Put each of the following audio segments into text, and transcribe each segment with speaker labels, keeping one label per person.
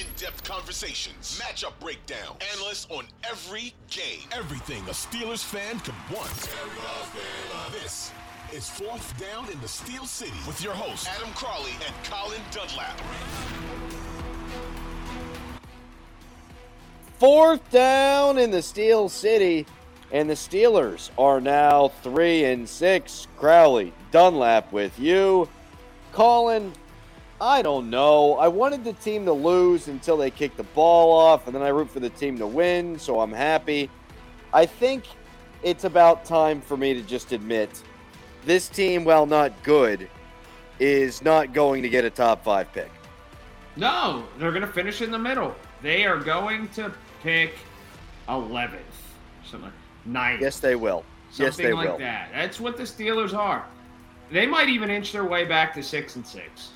Speaker 1: In-depth conversations, matchup breakdown, analysts on every game. Everything a Steelers fan could want. This is Fourth Down in the Steel City with your hosts, Adam Crowley and Colin Dunlap.
Speaker 2: Fourth down in the Steel City, and the Steelers are now three and six. Crowley, Dunlap with you. Colin, I don't know. I wanted the team to lose until they kicked the ball off, and then I root for the team to win, so I'm happy. I think it's about time for me to just admit this team, while not good, is not going to get a top five pick.
Speaker 3: No, they're going to finish in the middle. They are going to pick 11th, something like
Speaker 2: Yes, they will.
Speaker 3: Something
Speaker 2: yes, they
Speaker 3: like
Speaker 2: will.
Speaker 3: that. That's what the Steelers are. They might even inch their way back to six and six.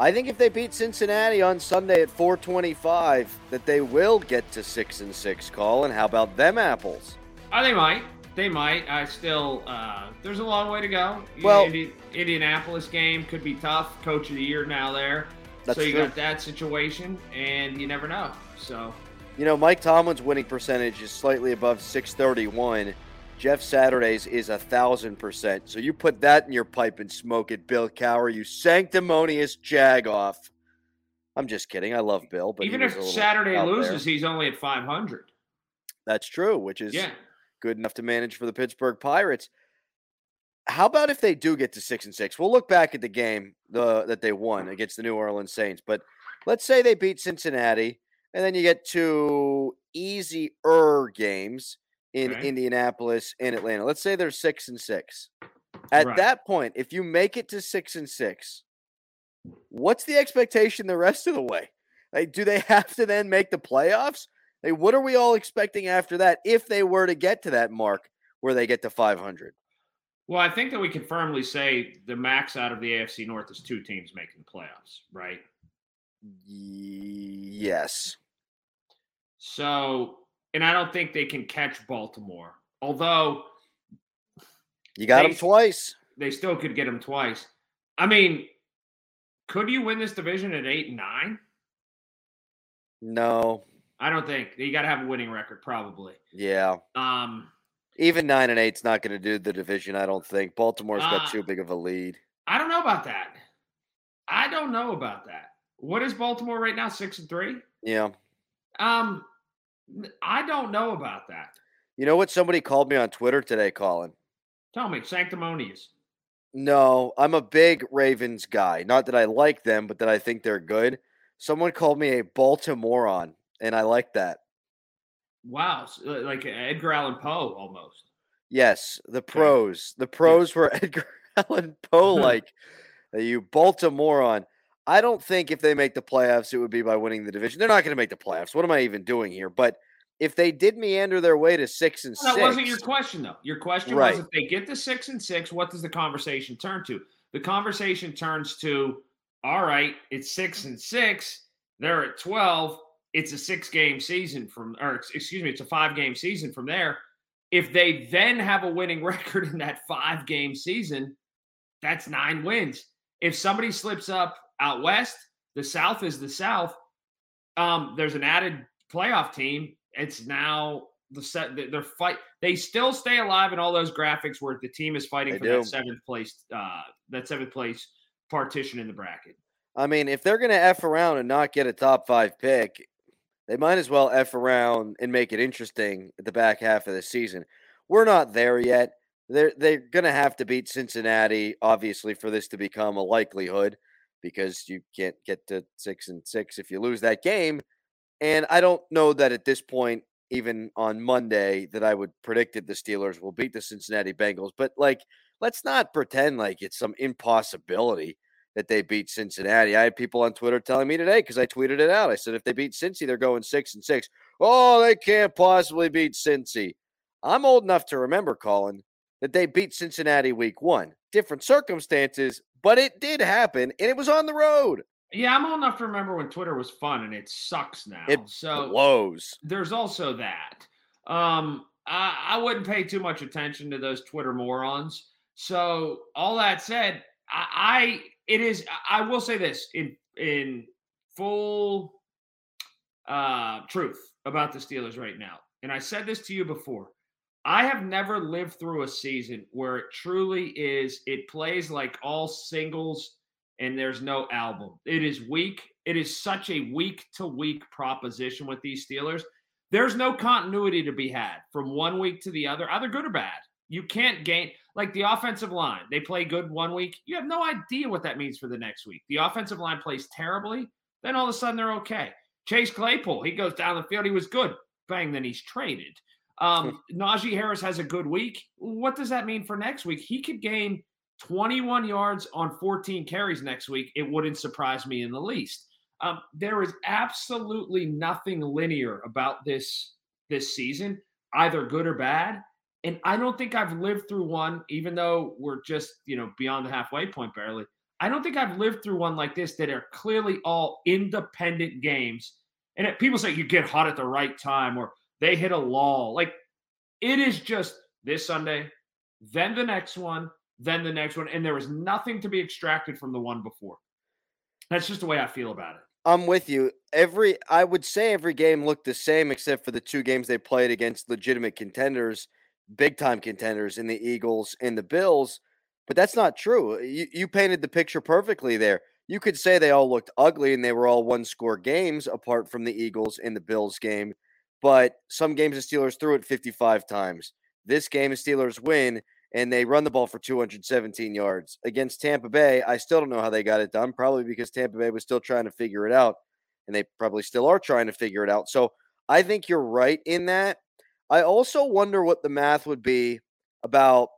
Speaker 2: I think if they beat Cincinnati on Sunday at 425, that they will get to six and six. Colin, how about them apples?
Speaker 3: Oh, they might. They might. I still. Uh, there's a long way to go.
Speaker 2: Well-
Speaker 3: Indi- Indianapolis game could be tough. Coach of the year now there. So you
Speaker 2: true.
Speaker 3: got that situation, and you never know. So
Speaker 2: You know, Mike Tomlin's winning percentage is slightly above 631. Jeff Saturday's is a thousand percent. So you put that in your pipe and smoke it, Bill Cowher, you sanctimonious jagoff. I'm just kidding. I love Bill, but
Speaker 3: even if Saturday
Speaker 2: out there.
Speaker 3: loses, he's only at 500.
Speaker 2: that's true, which is
Speaker 3: Yeah.
Speaker 2: good enough to manage for the Pittsburgh Pirates. How about if they do get to six and six? We'll look back at the game the, that they won against the New Orleans Saints, but let's say they beat Cincinnati, and then you get two easier games in
Speaker 3: Okay.
Speaker 2: Indianapolis and Atlanta. Let's say they're six and six. At
Speaker 3: Right.
Speaker 2: that point, if you make it to six and six, what's the expectation the rest of the way? Like, do they have to then make the playoffs? Like, what are we all expecting after that if they were to get to that mark where they get to 500?
Speaker 3: Well, I think that we can firmly say the max out of the AFC North is two teams making the playoffs, right?
Speaker 2: Yes.
Speaker 3: So, and I don't think they can catch Baltimore, although
Speaker 2: You got them twice.
Speaker 3: they still could get them twice. I mean, could you win this division at eight and nine?
Speaker 2: No.
Speaker 3: I don't think you got to have a winning record, probably.
Speaker 2: Yeah.
Speaker 3: Um,
Speaker 2: Even 9 and eight's not going to do the division, I don't think. Baltimore's got
Speaker 3: Uh,
Speaker 2: too big of a lead.
Speaker 3: I don't know about that. I don't know about that. What is Baltimore right now? Six and three.
Speaker 2: Yeah.
Speaker 3: Um, I don't know about that.
Speaker 2: You know what somebody called me on Twitter today, Colin?
Speaker 3: Tell me, sanctimonious.
Speaker 2: No, I'm a big Ravens guy. Not that I like them, but that I think they're good. Someone called me a Baltimorean, and I like that.
Speaker 3: Wow, like Edgar Allan Poe almost.
Speaker 2: Yes, the pros. The pros were Edgar Allan Poe like. you Baltimorean. I don't think if they make the playoffs, it would be by winning the division. They're not going to make the playoffs. What am I even doing here? But if they did meander their way to six and
Speaker 3: That
Speaker 2: six,
Speaker 3: wasn't your question, though. Your question
Speaker 2: Right.
Speaker 3: was if they get to six and six, what does the conversation turn to? The conversation turns to, all right, it's six and six. They're at 12. It's a six game season from, or excuse me, it's a five game season from there. If they then have a winning record in that five game season, that's nine wins. If somebody slips up out west, the South is the South. Um, there's an added playoff team. It's now the set. They're fight. They still stay alive in all those graphics where the team is fighting
Speaker 2: They
Speaker 3: for
Speaker 2: do.
Speaker 3: that seventh place. Uh, that seventh place partition in the bracket.
Speaker 2: I mean, if they're going to f around and not get a top five pick, they might as well f around and make it interesting at the back half of the season. We're not there yet. They're they're going to have to beat Cincinnati, obviously, for this to become a likelihood, because you can't get to six and six if you lose that game. And I don't know that at this point, even on Monday, that I would predict that the Steelers will beat the Cincinnati Bengals. But like, let's not pretend like it's some impossibility that they beat Cincinnati. I had people on Twitter telling me today because I tweeted it out. I said if they beat Cincy, they're going six and six. Oh, they can't possibly beat Cincy. I'm old enough to remember, Colin, that they beat Cincinnati week one. Different circumstances, but it did happen, and it was on the road.
Speaker 3: Yeah, I'm old enough to remember when Twitter was fun, and it sucks now.
Speaker 2: It
Speaker 3: so
Speaker 2: blows.
Speaker 3: there's also that. Um, I, I wouldn't pay too much attention to those Twitter morons. So all that said, I, I it is. I will say this in in full uh, truth about the Steelers right now. And I said this to you before. I have never lived through a season where it truly is, it plays like all singles and there's no album. It is weak. It is such a week to week proposition with these Steelers. There's no continuity to be had from one week to the other, either good or bad. You can't gain like the offensive line. They play good one week. You have no idea what that means for the next week. The offensive line plays terribly. Then all of a sudden they're okay. Chase Claypool, he goes down the field. He was good. Bang, then he's traded. Um, Najee Harris has a good week. What does that mean for next week? He could gain 21 yards on 14 carries next week. It wouldn't surprise me in the least. Um, there is absolutely nothing linear about this this season, either good or bad. And I don't think I've lived through one, even though we're just you know beyond the halfway point barely. I don't think I've lived through one like this that are clearly all independent games. And it, people say you get hot at the right time or they hit a lull. Like it is just this Sunday, then the next one, then the next one. And there was nothing to be extracted from the one before. That's just the way I feel about it.
Speaker 2: I'm with you. Every I would say every game looked the same except for the two games they played against legitimate contenders, big time contenders in the Eagles and the Bills. But that's not true. You, you painted the picture perfectly there. You could say they all looked ugly and they were all one score games apart from the Eagles and the Bills game. But some games the Steelers threw it 55 times. This game, the Steelers win and they run the ball for 217 yards against Tampa Bay. I still don't know how they got it done. Probably because Tampa Bay was still trying to figure it out, and they probably still are trying to figure it out. So I think you're right in that. I also wonder what the math would be about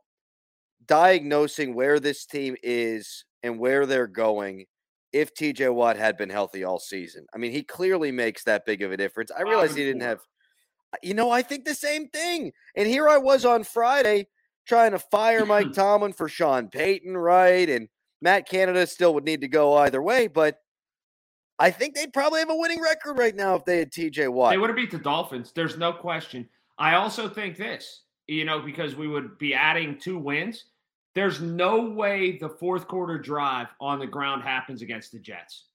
Speaker 2: diagnosing where this team is and where they're going if TJ Watt had been healthy all season. I mean, he clearly makes that big of a difference. I realize he didn't have, you know, I think the same thing. And here I was on Friday trying to fire Mike mm-hmm. Tomlin for Sean Payton, right? And Matt Canada still would need to go either way, but I think they'd probably have a winning record right now if they had TJ Watt.
Speaker 3: They would have beat the Dolphins. There's no question. I also think this, you know, because we would be adding two wins. There's no way the fourth quarter drive on the ground happens against the Jets.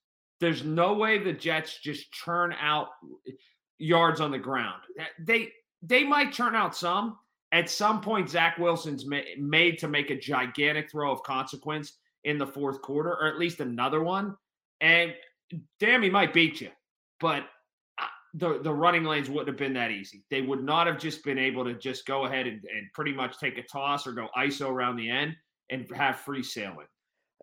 Speaker 3: There's no way the Jets just churn out yards on the ground. They they might turn out some, at some point, Zach Wilson's ma- made to make a gigantic throw of consequence in the fourth quarter, or at least another one. And damn, he might beat you, but uh, the the running lanes wouldn't have been that easy. They would not have just been able to just go ahead and, and pretty much take a toss or go ISO around the end and have free sailing.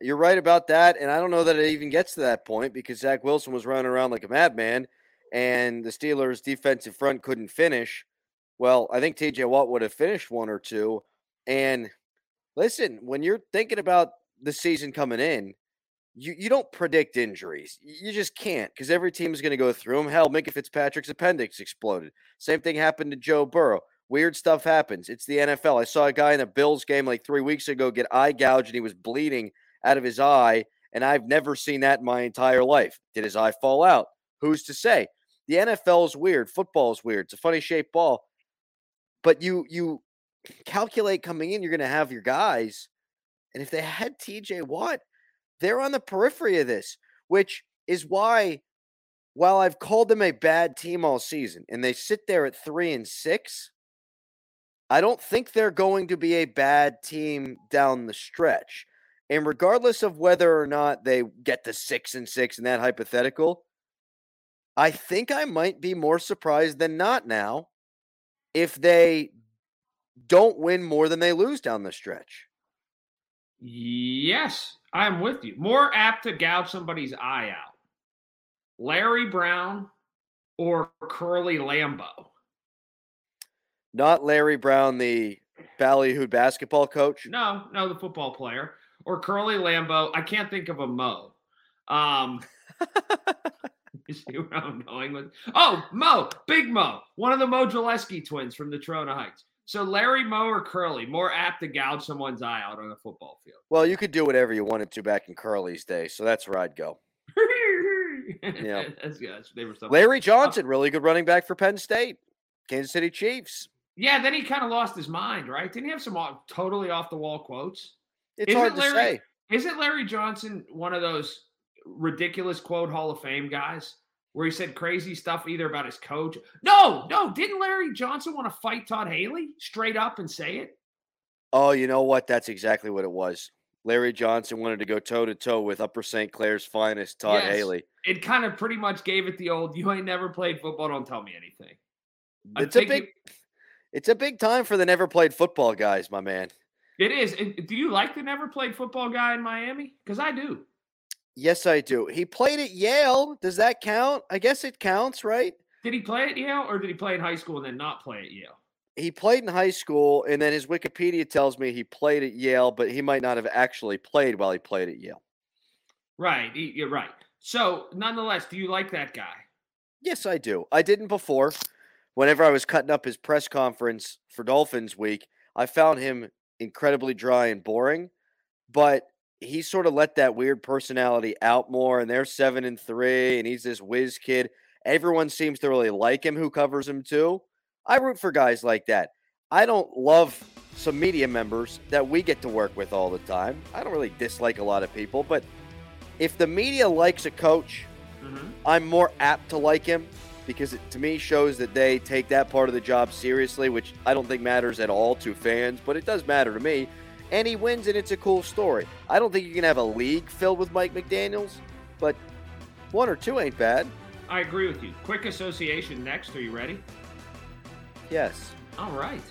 Speaker 2: You're right about that, and I don't know that it even gets to that point because Zach Wilson was running around like a madman, and the Steelers' defensive front couldn't finish. Well, I think TJ Watt would have finished one or two. And listen, when you're thinking about the season coming in, you, you don't predict injuries. You just can't because every team is going to go through them. Hell, Minkah Fitzpatrick's appendix exploded. Same thing happened to Joe Burrow. Weird stuff happens. It's the NFL. I saw a guy in a Bills game like three weeks ago get eye gouged and he was bleeding out of his eye. And I've never seen that in my entire life. Did his eye fall out? Who's to say? The NFL is weird. Football is weird. It's a funny shaped ball. But you you calculate coming in, you're going to have your guys, and if they had T.J. Watt, they're on the periphery of this, which is why, while I've called them a bad team all season, and they sit there at three and six, I don't think they're going to be a bad team down the stretch. And regardless of whether or not they get to six and six in that hypothetical, I think I might be more surprised than not now if they don't win more than they lose down the stretch.
Speaker 3: Yes, I'm with you. More apt to gouge somebody's eye out. Larry Brown or Curly Lambeau?
Speaker 2: Not Larry Brown, the ballyhooed basketball coach.
Speaker 3: No, no, the football player. Or Curly Lambeau. I can't think of a Mo. Um, You see where I'm going with? Oh, Mo, Big Mo, one of the Mo Gillespie twins from the Toronto Heights. So Larry Mo or Curly, more apt to gouge someone's eye out on a football field.
Speaker 2: Well, you could do whatever you wanted to back in Curly's day, so that's where I'd go.
Speaker 3: yeah, that's, yeah they were
Speaker 2: Larry Johnson, really good running back for Penn State, Kansas City Chiefs.
Speaker 3: Yeah, then he kind of lost his mind, right? Didn't he have some totally off the wall quotes?
Speaker 2: It's isn't hard to
Speaker 3: Larry,
Speaker 2: say.
Speaker 3: Isn't Larry Johnson one of those ridiculous quote Hall of Fame guys. where he said crazy stuff either about his coach. No, no, didn't Larry Johnson want to fight Todd Haley straight up and say it?
Speaker 2: Oh, you know what? That's exactly what it was. Larry Johnson wanted to go toe to toe with Upper St. Clair's finest, Todd
Speaker 3: Yes.
Speaker 2: Haley.
Speaker 3: It kind of pretty much gave it the old "you ain't never played football, don't tell me anything." I
Speaker 2: It's a big,
Speaker 3: it-
Speaker 2: it's a big time for the never played football guys, my man.
Speaker 3: It is. Do you like the never played football guy in Miami? Because I do.
Speaker 2: Yes, I do. He played at Yale. Does that count? I guess it counts, right?
Speaker 3: Did he play at Yale or did he play in high school and then not play at Yale?
Speaker 2: He played in high school, and then his Wikipedia tells me he played at Yale, but he might not have actually played while he played at Yale.
Speaker 3: Right. You're right. So, nonetheless, do you like that guy?
Speaker 2: Yes, I do. I didn't before. Whenever I was cutting up his press conference for Dolphins week, I found him incredibly dry and boring. But he sort of let that weird personality out more, and they're seven and three, and he's this whiz kid. Everyone seems to really like him who covers him too. I root for guys like that. I don't love some media members that we get to work with all the time. I don't really dislike a lot of people, but if the media likes a coach,
Speaker 3: Mm-hmm.
Speaker 2: I'm more apt to like him because it to me shows that they take that part of the job seriously, which I don't think matters at all to fans, but it does matter to me. And he wins, and it's a cool story. I don't think you can have a league filled with Mike McDaniels, but one or two ain't bad.
Speaker 3: I agree with you. Quick association next. Are you ready?
Speaker 2: Yes.
Speaker 3: All right.